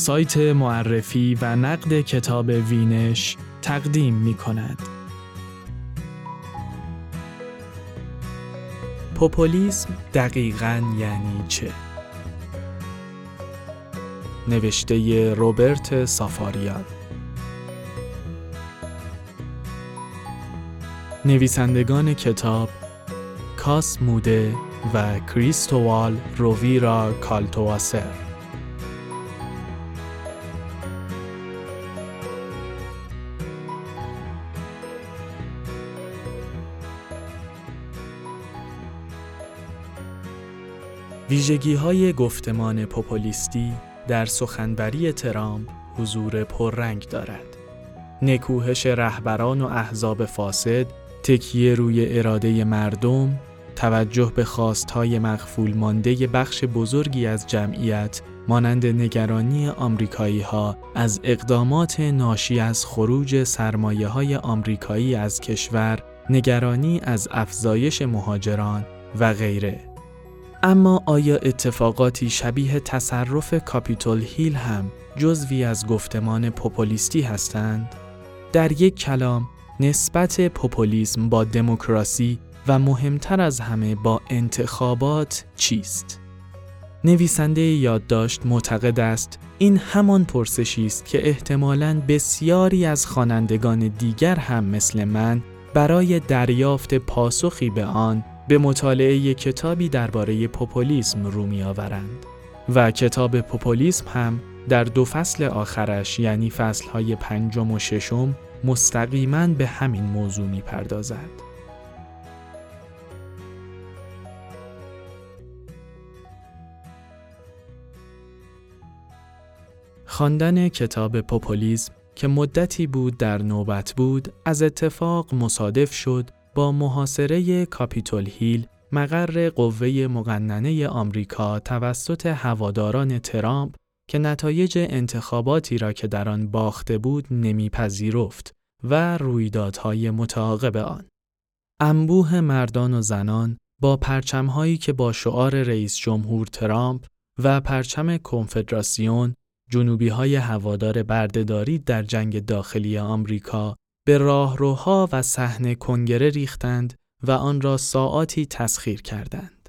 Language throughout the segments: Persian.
سایت معرفی و نقد کتاب وینش تقدیم می کند. پوپولیسم دقیقا یعنی چه؟ نوشته روبرت سافاریان نویسندگان کتاب کاس موده و کریستوال روویرا کالتواسر ویژگی های گفتمان پوپولیستی در سخنوری ترامپ حضور پررنگ دارد. نکوهش رهبران و احزاب فاسد، تکیه روی اراده مردم، توجه به خواستهای مخفول مانده بخش بزرگی از جمعیت مانند نگرانی آمریکایی ها از اقدامات ناشی از خروج سرمایه های آمریکایی از کشور، نگرانی از افزایش مهاجران و غیره. اما آیا اتفاقاتی شبیه تصرف کاپیتول هیل هم جزوی از گفتمان پوپولیستی هستند؟ در یک کلام نسبت پوپولیسم با دموکراسی و مهمتر از همه با انتخابات چیست؟ نویسنده یادداشت معتقد است این همان پرسشی است که احتمالاً بسیاری از خوانندگان دیگر هم مثل من برای دریافت پاسخی به آن به مطالعه کتابی درباره پوپولیسم رو می آورند و کتاب پوپولیسم هم در دو فصل آخرش یعنی فصلهای پنجم و ششم مستقیما به همین موضوع می پردازد. خواندن کتاب پوپولیسم که مدتی بود در نوبت بود از اتفاق مصادف شد با محاصره کاپیتول هیل مقر قوه مقننه آمریکا توسط هواداران ترامپ که نتایج انتخاباتی را که در آن باخته بود نمیپذیرفت و رویدادهای متعاقب آن. انبوه مردان و زنان با پرچمهایی که با شعار رئیس جمهور ترامپ و پرچم کنفدراسیون جنوبی های هوادار بردهداری در جنگ داخلی آمریکا به راهروها و صحنه کنگره ریختند و آن را ساعاتی تسخیر کردند.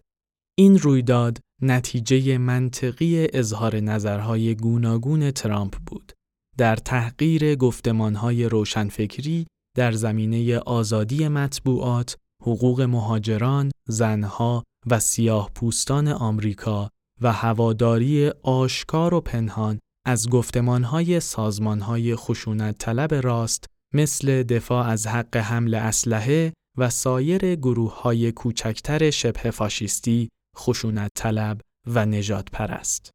این رویداد نتیجه منطقی اظهار نظرهای گوناگون ترامپ بود در تحقیر گفتمانهای روشنفکری در زمینه آزادی مطبوعات، حقوق مهاجران، زنها و سیاه پوستان آمریکا و هواداری آشکار و پنهان از گفتمانهای سازمانهای خشونت طلب راست مثل دفاع از حق حمل اسلحه و سایر گروه های کوچکتر شبه فاشیستی، خشونت طلب و نجات پرست.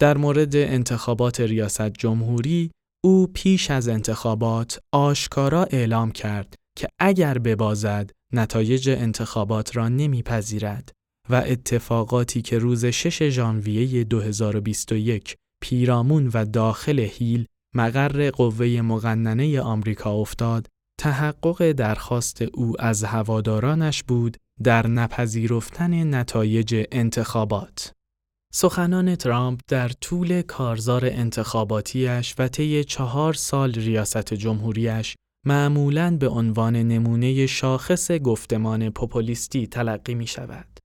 در مورد انتخابات ریاست جمهوری، او پیش از انتخابات آشکارا اعلام کرد که اگر ببازد نتایج انتخابات را نمیپذیرد و اتفاقاتی که روز 6 ژانویه 2021 پیرامون و داخل هیل مقر قوه مقننه آمریکا افتاد تحقق درخواست او از هوادارانش بود در نپذیرفتن نتایج انتخابات. سخنان ترامپ در طول کارزار انتخاباتیش و طی چهار سال ریاست جمهوریش معمولاً به عنوان نمونه شاخص گفتمان پوپولیستی تلقی می شود.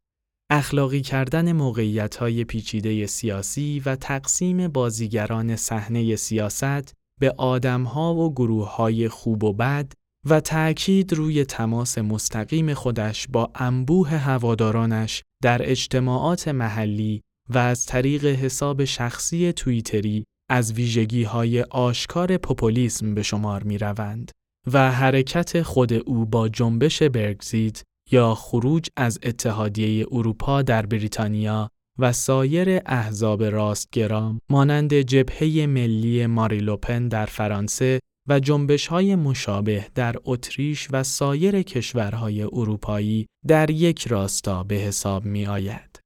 اخلاقی کردن موقعیت های پیچیده سیاسی و تقسیم بازیگران صحنه سیاست به آدمها و گروه های خوب و بد و تأکید روی تماس مستقیم خودش با انبوه هوادارانش در اجتماعات محلی و از طریق حساب شخصی توییتری از ویژگی های آشکار پوپولیسم به شمار می روند و حرکت خود او با جنبش برگزیت یا خروج از اتحادیه اروپا در بریتانیا و سایر احزاب راستگرام مانند جبهه ملی ماریلوپن در فرانسه و جنبش های مشابه در اتریش و سایر کشورهای اروپایی در یک راستا به حساب می آید.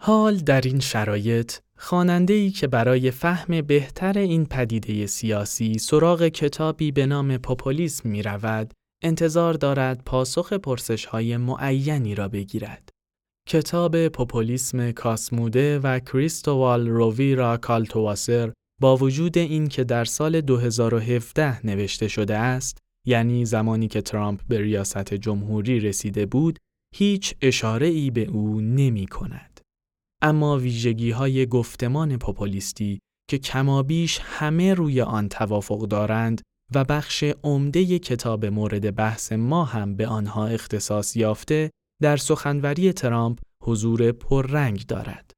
حال در این شرایط خاننده ای که برای فهم بهتر این پدیده سیاسی سراغ کتابی به نام پوپولیسم می رود انتظار دارد پاسخ پرسش های معینی را بگیرد. کتاب پوپولیسم کاسموده و کریستووال روویرا کالتواسر با وجود این که در سال 2017 نوشته شده است یعنی زمانی که ترامپ به ریاست جمهوری رسیده بود هیچ اشاره ای به او نمی کند. اما ویژگی های گفتمان پوپولیستی که کمابیش همه روی آن توافق دارند و بخش عمده کتاب مورد بحث ما هم به آنها اختصاص یافته در سخنوری ترامپ حضور پررنگ دارد.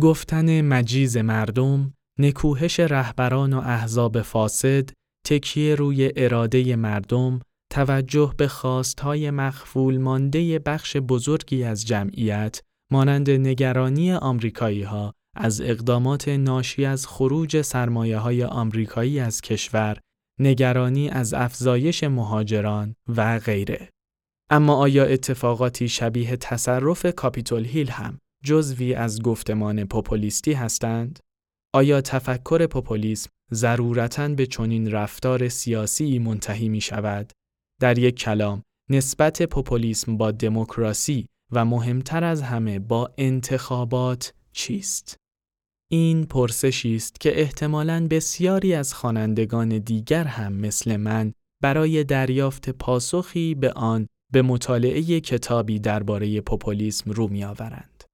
گفتن مجیز مردم، نکوهش رهبران و احزاب فاسد، تکیه روی اراده مردم، توجه به خواستهای مخفول مانده بخش بزرگی از جمعیت مانند نگرانی آمریکایی ها از اقدامات ناشی از خروج سرمایه های آمریکایی از کشور، نگرانی از افزایش مهاجران و غیره. اما آیا اتفاقاتی شبیه تصرف کاپیتول هیل هم جزوی از گفتمان پوپولیستی هستند؟ آیا تفکر پوپولیسم ضرورتاً به چنین رفتار سیاسی منتهی می شود؟ در یک کلام، نسبت پوپولیسم با دموکراسی و مهمتر از همه با انتخابات چیست؟ این پرسشی است که احتمالاً بسیاری از خوانندگان دیگر هم مثل من برای دریافت پاسخی به آن به مطالعه کتابی درباره پوپولیسم رو میآورند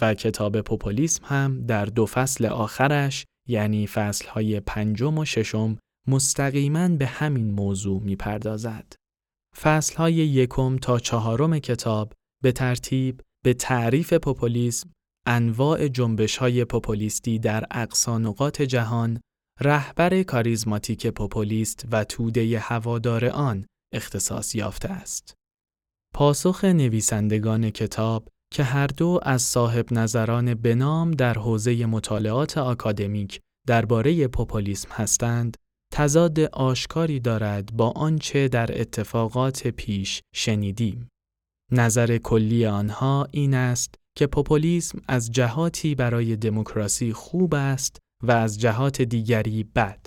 و کتاب پوپولیسم هم در دو فصل آخرش یعنی فصلهای پنجم و ششم مستقیما به همین موضوع می‌پردازد. فصلهای یکم تا چهارم کتاب به ترتیب به تعریف پوپولیسم، انواع جنبش های پوپولیستی در اقصانقات جهان، رهبر کاریزماتیک پوپولیست و توده هوادار آن اختصاص یافته است. پاسخ نویسندگان کتاب که هر دو از صاحب نظران بنام در حوزه مطالعات آکادمیک درباره پوپولیسم هستند، تضاد آشکاری دارد با آنچه در اتفاقات پیش شنیدیم. نظر کلی آنها این است که پوپولیسم از جهاتی برای دموکراسی خوب است و از جهات دیگری بد.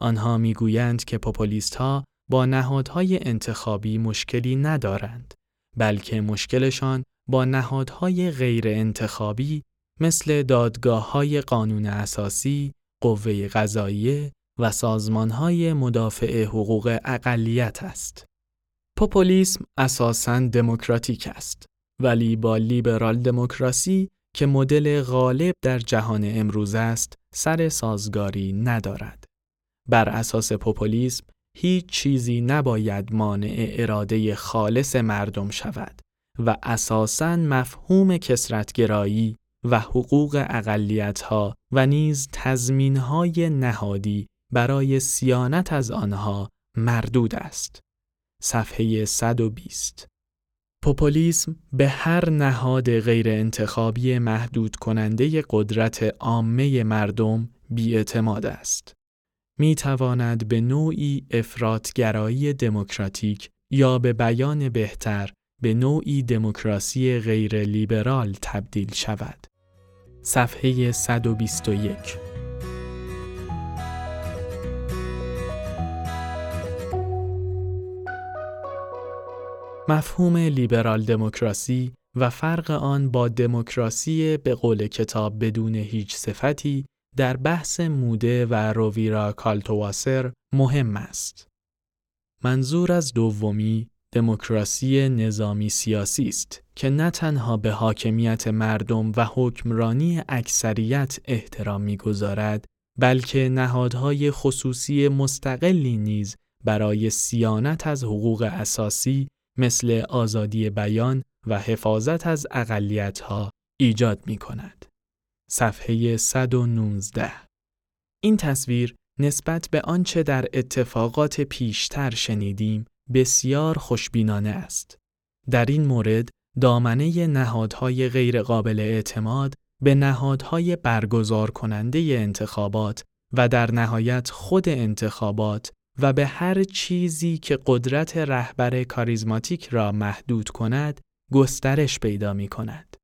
آنها می‌گویند که پوپولیست ها با نهادهای انتخابی مشکلی ندارند بلکه مشکلشان با نهادهای غیر انتخابی مثل دادگاه های قانون اساسی، قوه قضاییه و سازمانهای مدافع حقوق اقلیت است. پوپولیسم اساساً دموکراتیک است ولی با لیبرال دموکراسی که مدل غالب در جهان امروز است سر سازگاری ندارد. بر اساس پوپولیسم هیچ چیزی نباید مانع اراده خالص مردم شود و اساساً مفهوم کسرتگرایی و حقوق اقلیتها و نیز تضمینهای نهادی برای سیانت از آنها مردود است. صفحه 120 پوپولیسم به هر نهاد غیر انتخابی محدود کننده قدرت عامه مردم بیاعتماد است. می تواند به نوعی افراطگرایی دموکراتیک یا به بیان بهتر به نوعی دموکراسی غیر لیبرال تبدیل شود. صفحه 121 مفهوم لیبرال دموکراسی و فرق آن با دموکراسی به قول کتاب بدون هیچ صفتی در بحث موده و روویرا کالتواسر مهم است. منظور از دومی دموکراسی نظامی سیاسی است که نه تنها به حاکمیت مردم و حکمرانی اکثریت احترام می‌گذارد بلکه نهادهای خصوصی مستقلی نیز برای سیانت از حقوق اساسی مثل آزادی بیان و حفاظت از اقلیتها ایجاد می کند. صفحه 119 این تصویر نسبت به آنچه در اتفاقات پیشتر شنیدیم بسیار خوشبینانه است. در این مورد دامنه نهادهای غیرقابل اعتماد به نهادهای برگزار کننده انتخابات و در نهایت خود انتخابات و به هر چیزی که قدرت رهبر کاریزماتیک را محدود کند گسترش پیدا می کند.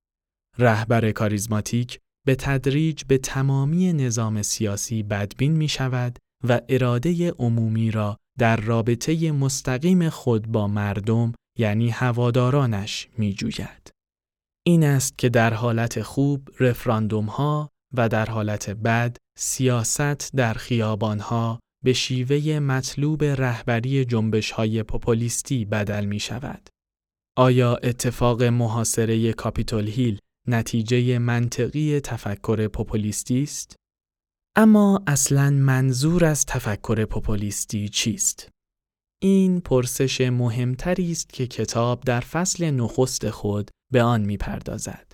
رهبر کاریزماتیک به تدریج به تمامی نظام سیاسی بدبین می شود و اراده عمومی را در رابطه مستقیم خود با مردم یعنی هوادارانش می جوید. این است که در حالت خوب رفراندوم ها و در حالت بعد سیاست در خیابانها به شیوه مطلوب رهبری جنبش های پوپولیستی بدل می شود. آیا اتفاق محاصره کاپیتول هیل نتیجه منطقی تفکر پوپولیستی است؟ اما اصلا منظور از تفکر پوپولیستی چیست؟ این پرسش مهمتری است که کتاب در فصل نخست خود به آن می‌پردازد.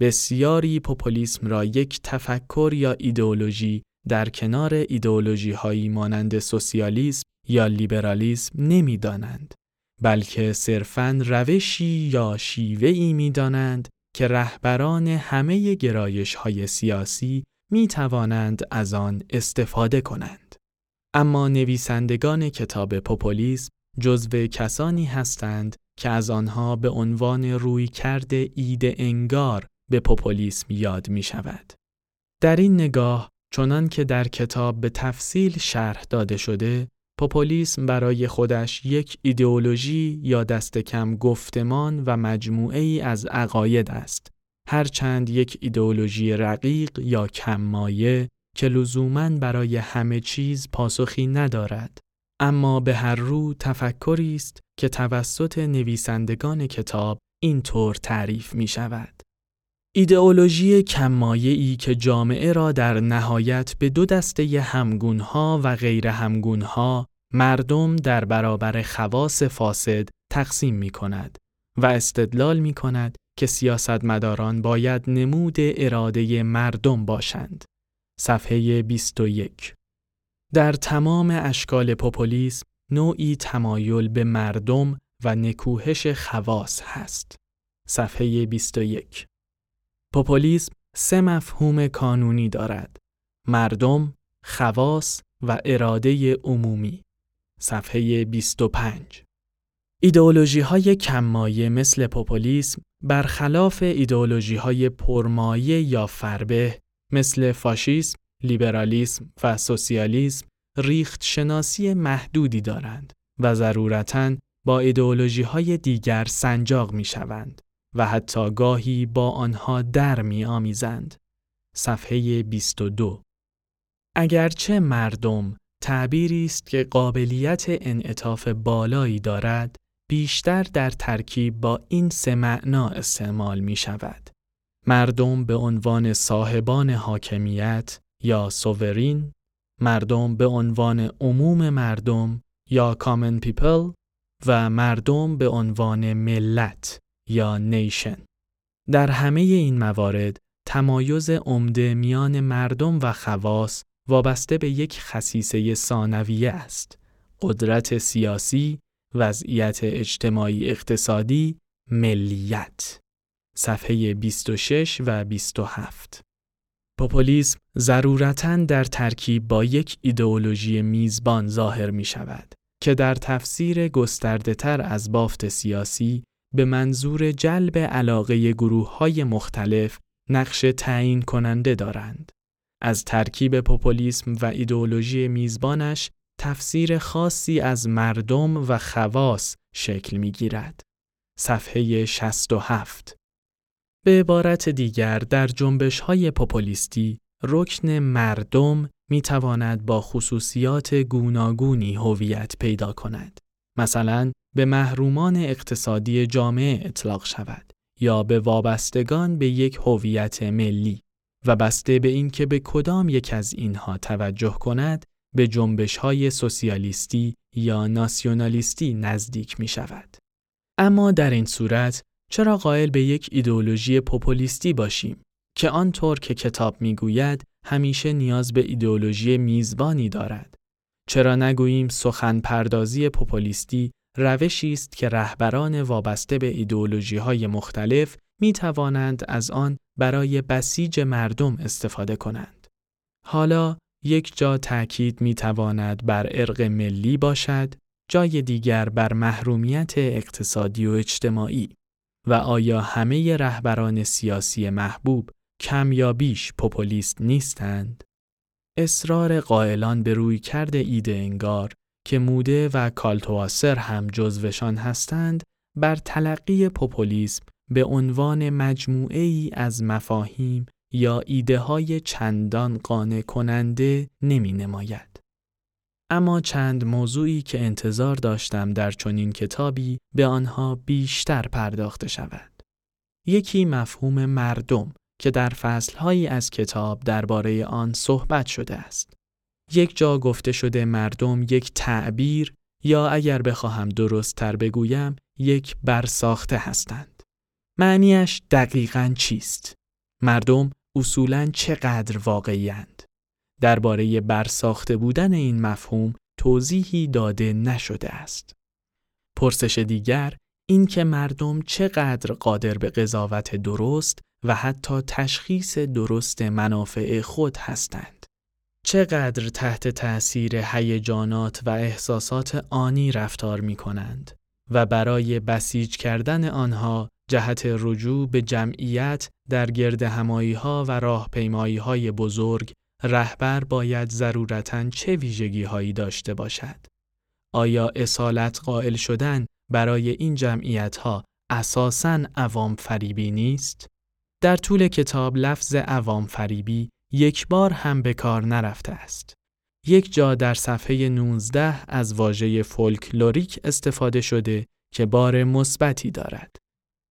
بسیاری پوپولیسم را یک تفکر یا ایدئولوژی در کنار ایدئولوژی هایی مانند سوسیالیسم یا لیبرالیسم نمی‌دانند بلکه صرفاً روشی یا شیوهی می‌دانند که رهبران همه گرایش های سیاسی می توانند از آن استفاده کنند. اما نویسندگان کتاب پوپولیسم جزو کسانی هستند که از آنها به عنوان روی کرده ایده انگار به پوپولیسم یاد می شود. در این نگاه چنان که در کتاب به تفصیل شرح داده شده، پوپولیسم برای خودش یک ایدئولوژی یا دست کم گفتمان و مجموعه ای از عقاید است. هرچند یک ایدئولوژی رقیق یا کممایه که لزوماً برای همه چیز پاسخی ندارد. اما به هر رو تفکری است که توسط نویسندگان کتاب اینطور تعریف می شود. ایدئولوژی ای که جامعه را در نهایت به دو دسته همگونها و غیر همگونها مردم در برابر خواص فاسد تقسیم می کند و استدلال می کند که سیاستمداران باید نمود اراده مردم باشند. صفحه 21 در تمام اشکال پوپولیسم نوعی تمایل به مردم و نکوهش خواص هست. صفحه 21 پوپولیسم سه مفهوم کانونی دارد. مردم، خواص و اراده عمومی. صفحه 25 ایدئولوژی های مثل پوپولیسم برخلاف ایدئولوژی های پرمایه یا فربه مثل فاشیسم، لیبرالیسم و سوسیالیسم ریخت شناسی محدودی دارند و ضرورتاً با ایدئولوژی های دیگر سنجاق می شوند. و حتی گاهی با آنها در می آمیزند. صفحه 22 اگرچه مردم تعبیری است که قابلیت انعطاف بالایی دارد، بیشتر در ترکیب با این سه معنا استعمال می شود. مردم به عنوان صاحبان حاکمیت یا سوورین، مردم به عنوان عموم مردم یا common people و مردم به عنوان ملت یا nation. در همه این موارد تمایز عمده میان مردم و خواص وابسته به یک خصیصه ثانویه است. قدرت سیاسی، وضعیت اجتماعی اقتصادی، ملیت. صفحه 26 و 27 پوپولیسم ضرورتاً در ترکیب با یک ایدئولوژی میزبان ظاهر می شود که در تفسیر گسترده تر از بافت سیاسی به منظور جلب علاقه گروه های مختلف نقش تعیین کننده دارند. از ترکیب پوپولیسم و ایدئولوژی میزبانش تفسیر خاصی از مردم و خواص شکل می گیرد. صفحه 67 به عبارت دیگر در جنبش های پوپولیستی رکن مردم می تواند با خصوصیات گوناگونی هویت پیدا کند. مثلا به محرومان اقتصادی جامعه اطلاق شود یا به وابستگان به یک هویت ملی و بسته به اینکه به کدام یک از اینها توجه کند به جنبش های سوسیالیستی یا ناسیونالیستی نزدیک می شود. اما در این صورت چرا قائل به یک ایدئولوژی پوپولیستی باشیم که آنطور که کتاب می‌گوید همیشه نیاز به ایدئولوژی میزبانی دارد چرا نگوییم سخن پردازی پوپولیستی روشی است که رهبران وابسته به ایدئولوژی های مختلف می توانند از آن برای بسیج مردم استفاده کنند. حالا یک جا تأکید می تواند بر ارق ملی باشد، جای دیگر بر محرومیت اقتصادی و اجتماعی و آیا همه رهبران سیاسی محبوب کم یا بیش پوپولیست نیستند؟ اصرار قائلان به روی کرده ایده انگار که موده و کالتواسر هم جزوشان هستند بر تلقی پوپولیسم به عنوان مجموعه ای از مفاهیم یا ایده های چندان قانع کننده نمی نماید. اما چند موضوعی که انتظار داشتم در چنین کتابی به آنها بیشتر پرداخته شود. یکی مفهوم مردم که در فصلهایی از کتاب درباره آن صحبت شده است. یک جا گفته شده مردم یک تعبیر یا اگر بخواهم درست تر بگویم یک برساخته هستند. معنیش دقیقا چیست؟ مردم اصولا چقدر واقعیند؟ درباره برساخته بودن این مفهوم توضیحی داده نشده است. پرسش دیگر این که مردم چقدر قادر به قضاوت درست و حتی تشخیص درست منافع خود هستند. چقدر تحت تأثیر هیجانات و احساسات آنی رفتار می کنند و برای بسیج کردن آنها جهت رجوع به جمعیت در گرد همایی ها و راهپیمایی های بزرگ رهبر باید ضرورتاً چه ویژگی هایی داشته باشد؟ آیا اصالت قائل شدن برای این جمعیت ها اساساً عوام فریبی نیست؟ در طول کتاب لفظ عوام فریبی یک بار هم به کار نرفته است. یک جا در صفحه 19 از واژه فولکلوریک استفاده شده که بار مثبتی دارد.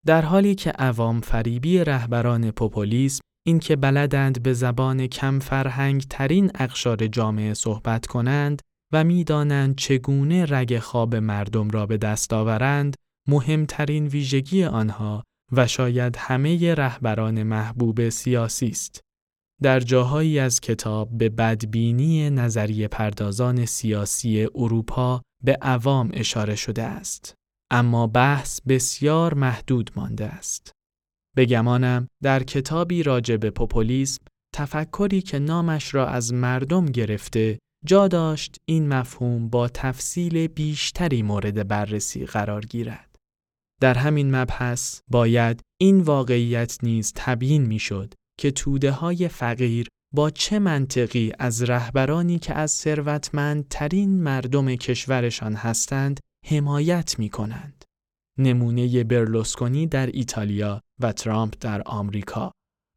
در حالی که عوام فریبی رهبران پوپولیسم این که بلدند به زبان کم فرهنگ ترین اقشار جامعه صحبت کنند و می‌دانند چگونه رگ خواب مردم را به دست آورند مهمترین ویژگی آنها و شاید همه رهبران محبوب سیاسی است. در جاهایی از کتاب به بدبینی نظریه پردازان سیاسی اروپا به عوام اشاره شده است. اما بحث بسیار محدود مانده است. بگمانم در کتابی راجع به پوپولیسم تفکری که نامش را از مردم گرفته جا داشت این مفهوم با تفصیل بیشتری مورد بررسی قرار گیرد. در همین مبحث باید این واقعیت نیز تبیین می‌شد که توده های فقیر با چه منطقی از رهبرانی که از ثروتمندترین مردم کشورشان هستند حمایت می کنند. نمونه برلوسکونی در ایتالیا و ترامپ در آمریکا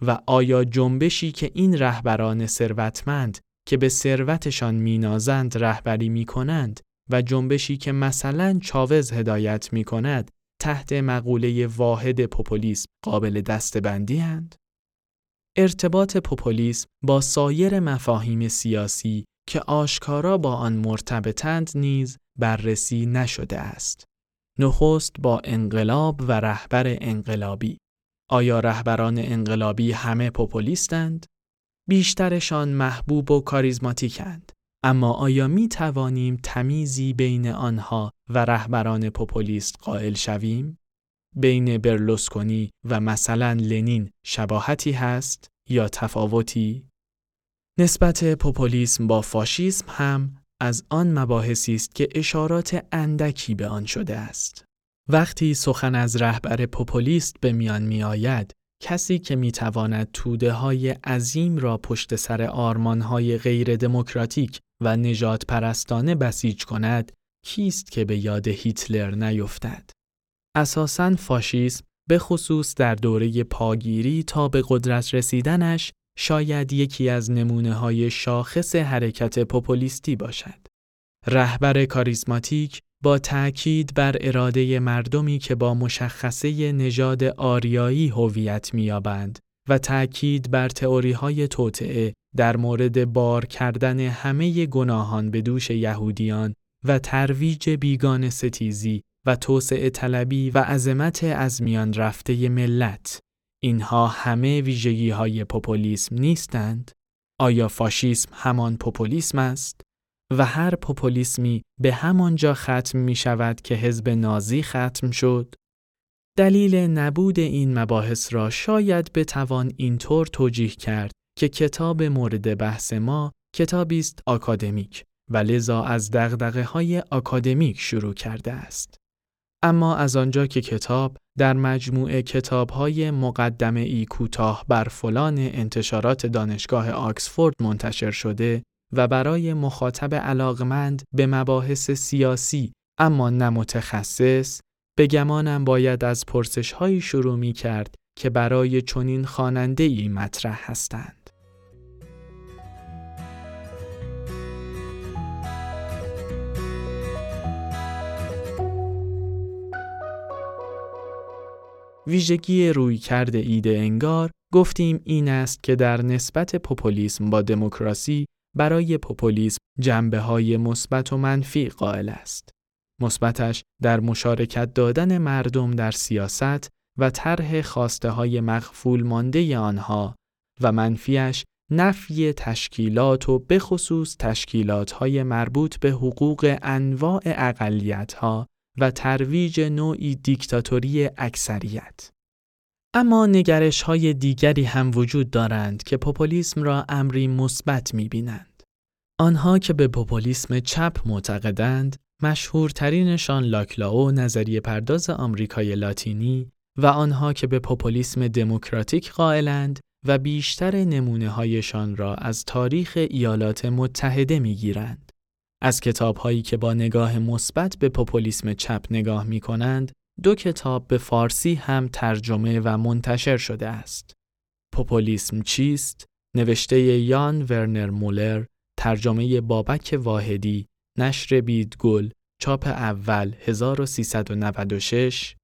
و آیا جنبشی که این رهبران ثروتمند که به ثروتشان مینازند رهبری می کنند و جنبشی که مثلا چاوز هدایت می کند تحت مقوله واحد پوپولیسم قابل دستبندی هند؟ ارتباط پوپولیسم با سایر مفاهیم سیاسی که آشکارا با آن مرتبطند نیز بررسی نشده است. نخست با انقلاب و رهبر انقلابی آیا رهبران انقلابی همه پوپولیستند؟ بیشترشان محبوب و کاریزماتیکند. اما آیا می توانیم تمیزی بین آنها و رهبران پوپولیست قائل شویم؟ بین برلوسکونی و مثلا لنین شباهتی هست یا تفاوتی؟ نسبت پوپولیسم با فاشیسم هم از آن مباحثی است که اشارات اندکی به آن شده است. وقتی سخن از رهبر پوپولیست به میان می آید، کسی که می تواند توده های عظیم را پشت سر آرمان های غیر دموکراتیک و نجات پرستانه بسیج کند، کیست که به یاد هیتلر نیفتد؟ اساساً فاشیسم به خصوص در دوره پاگیری تا به قدرت رسیدنش شاید یکی از نمونه های شاخص حرکت پوپولیستی باشد. رهبر کاریزماتیک با تأکید بر اراده مردمی که با مشخصه نژاد آریایی هویت می‌یابند و تأکید بر تئوری های توطعه در مورد بار کردن همه گناهان به دوش یهودیان و ترویج بیگان ستیزی و توسعه طلبی و عظمت از میان رفته ملت اینها همه ویژگی های پوپولیسم نیستند؟ آیا فاشیسم همان پوپولیسم است؟ و هر پوپولیسمی به همانجا ختم می شود که حزب نازی ختم شد؟ دلیل نبود این مباحث را شاید بتوان اینطور توجیه کرد که کتاب مورد بحث ما کتابی است آکادمیک و لذا از دغدغه های آکادمیک شروع کرده است. اما از آنجا که کتاب در مجموعه کتابهای مقدمه ای کوتاه بر فلان انتشارات دانشگاه آکسفورد منتشر شده و برای مخاطب علاقمند به مباحث سیاسی اما نه متخصص به گمانم باید از پرسش هایی شروع می کرد که برای چنین خواننده ای مطرح هستند. ویژگی روی کرده ایده انگار گفتیم این است که در نسبت پوپولیسم با دموکراسی برای پوپولیسم جنبه های مثبت و منفی قائل است. مثبتش در مشارکت دادن مردم در سیاست و طرح خواسته های مغفول مانده آنها و منفیش نفی تشکیلات و بخصوص تشکیلات های مربوط به حقوق انواع اقلیت ها و ترویج نوعی دیکتاتوری اکثریت. اما نگرش های دیگری هم وجود دارند که پوپولیسم را امری مثبت می بینند. آنها که به پوپولیسم چپ معتقدند، مشهورترینشان لاکلاو نظریه پرداز آمریکای لاتینی و آنها که به پوپولیسم دموکراتیک قائلند و بیشتر نمونه هایشان را از تاریخ ایالات متحده می گیرند. از کتاب هایی که با نگاه مثبت به پوپولیسم چپ نگاه می کنند، دو کتاب به فارسی هم ترجمه و منتشر شده است. پوپولیسم چیست؟ نوشته یان ورنر مولر، ترجمه بابک واحدی، نشر بیدگل، چاپ اول 1396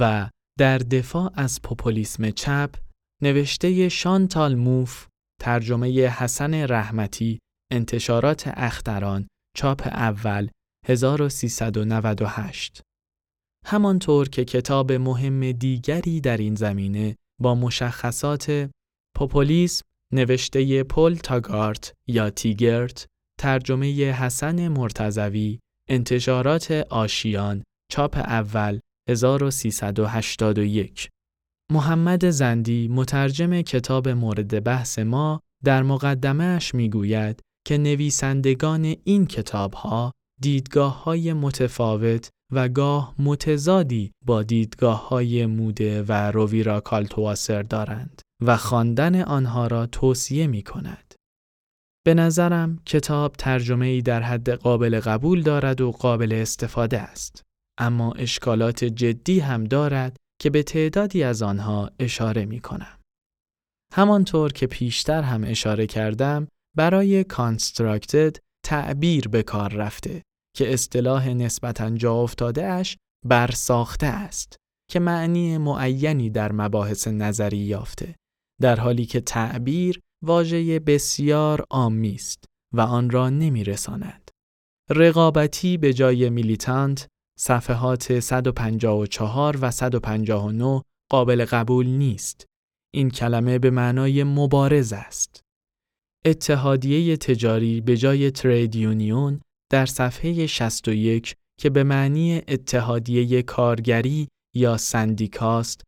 و در دفاع از پوپولیسم چپ نوشته شانتال موف ترجمه حسن رحمتی انتشارات اختران چاپ اول 1398 همانطور که کتاب مهم دیگری در این زمینه با مشخصات پوپولیسم نوشته پل تاگارت یا تیگرت ترجمه حسن مرتزوی انتشارات آشیان چاپ اول 1381 محمد زندی مترجم کتاب مورد بحث ما در مقدمهش می‌گوید که نویسندگان این کتابها دیدگاه های متفاوت و گاه متضادی با دیدگاه های موده و روویرا کالتواسر دارند و خواندن آنها را توصیه می کند. به نظرم کتاب ترجمه ای در حد قابل قبول دارد و قابل استفاده است. اما اشکالات جدی هم دارد که به تعدادی از آنها اشاره می کنم. همانطور که پیشتر هم اشاره کردم برای کانستراکتد تعبیر به کار رفته که اصطلاح نسبتاً جا افتاده اش برساخته است که معنی معینی در مباحث نظری یافته در حالی که تعبیر واژه بسیار عامی است و آن را نمیرساند. رقابتی به جای میلیتانت صفحات 154 و 159 قابل قبول نیست. این کلمه به معنای مبارز است. اتحادیه تجاری به جای ترید یونیون در صفحه 61 که به معنی اتحادیه کارگری یا سندیکاست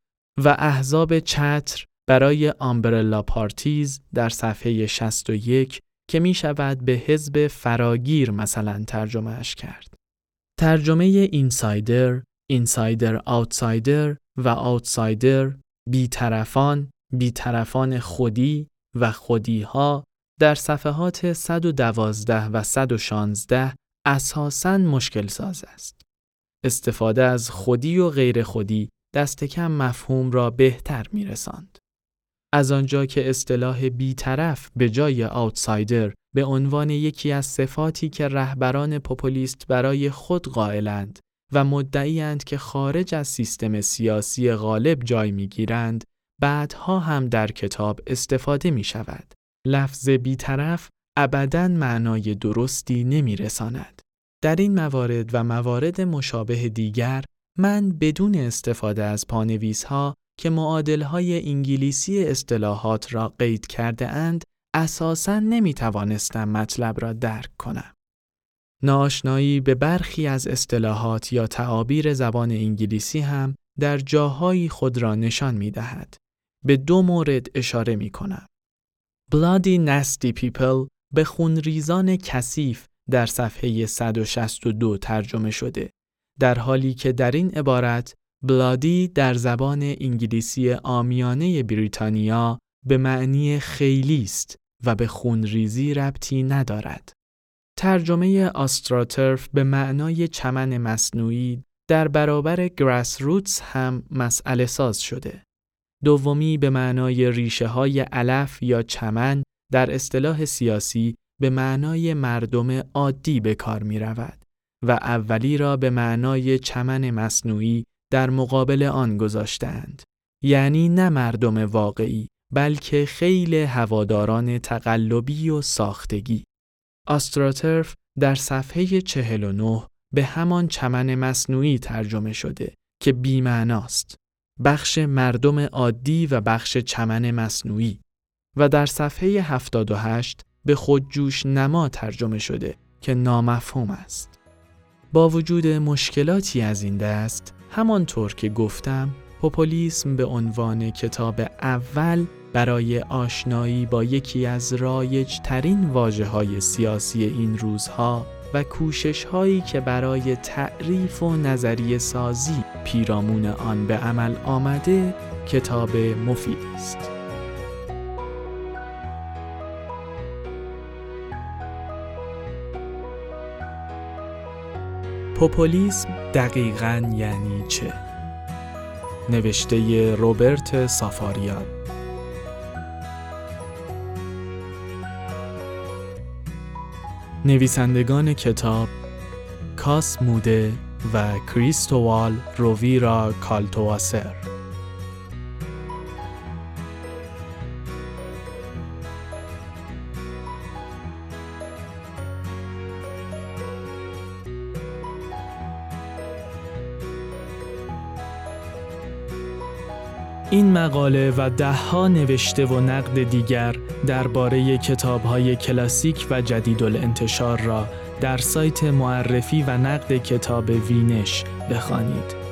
و احزاب چتر برای آمبرلا پارتیز در صفحه 61 که می شود به حزب فراگیر مثلا ترجمهش کرد. ترجمه اینسایدر، اینسایدر آوتسایدر و آوتسایدر بیطرفان، بیطرفان خودی و خودیها در صفحات 112 و 116 اساساً مشکل ساز است. استفاده از خودی و غیر خودی دست کم مفهوم را بهتر می رساند. از آنجا که اصطلاح بیطرف به جای آوتسایدر به عنوان یکی از صفاتی که رهبران پوپولیست برای خود قائلند و مدعیند که خارج از سیستم سیاسی غالب جای می‌گیرند بعدها هم در کتاب استفاده می شود. لفظ بیطرف ابدا معنای درستی نمی رساند. در این موارد و موارد مشابه دیگر من بدون استفاده از پانویس ها که های انگلیسی اصطلاحات را قید کرده اند اساساً نمی توانستم مطلب را درک کنم. ناشنایی به برخی از اصطلاحات یا تعابیر زبان انگلیسی هم در جاهایی خود را نشان می دهد. به دو مورد اشاره می کنم. Bloody Nasty People به خونریزان کثیف در صفحه 162 ترجمه شده در حالی که در این عبارت بلادی در زبان انگلیسی آمیانه بریتانیا به معنی خیلی است و به خونریزی ربطی ندارد. ترجمه آستراترف به معنای چمن مصنوعی در برابر گراس روتس هم مسئله ساز شده. دومی به معنای ریشه های علف یا چمن در اصطلاح سیاسی به معنای مردم عادی به کار می رود و اولی را به معنای چمن مصنوعی در مقابل آن گذاشتند. یعنی نه مردم واقعی بلکه خیلی هواداران تقلبی و ساختگی. آستراترف در صفحه 49 به همان چمن مصنوعی ترجمه شده که بیمعناست. بخش مردم عادی و بخش چمن مصنوعی و در صفحه 78 به خودجوش نما ترجمه شده که نامفهوم است. با وجود مشکلاتی از این دست، همانطور که گفتم، پوپولیسم به عنوان کتاب اول برای آشنایی با یکی از رایج ترین واجه های سیاسی این روزها و کوشش هایی که برای تعریف و نظریه سازی پیرامون آن به عمل آمده کتاب مفید است. پوپولیسم دقیقا یعنی چه؟ نوشته روبرت سافاریان نویسندگان کتاب کاس موده و کریستووال روویرا کالتواسر. این مقاله و دهها نوشته و نقد دیگر درباره کتاب‌های کلاسیک و جدید الانتشار را در سایت معرفی و نقد کتاب وینش بخوانید.